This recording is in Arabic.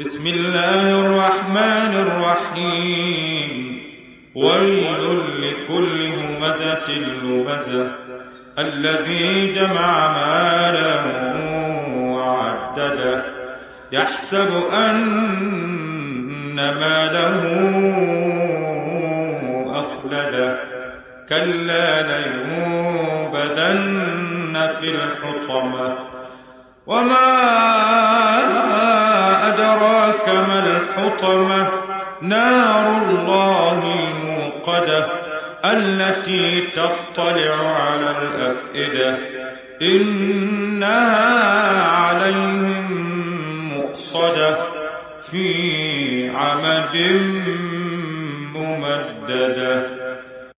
بسم الله الرحمن الرحيم. ويل لكل همزة لمزة. الذي جمع مالا وعدده. يحسب أن ماله أخلده. كلا لينبذن في الحطمة. وما أدراك ما الحطمة نار الله الموقدة التي تطلع على الأفئدة. إنها عليهم مؤصدة في عمد ممددة.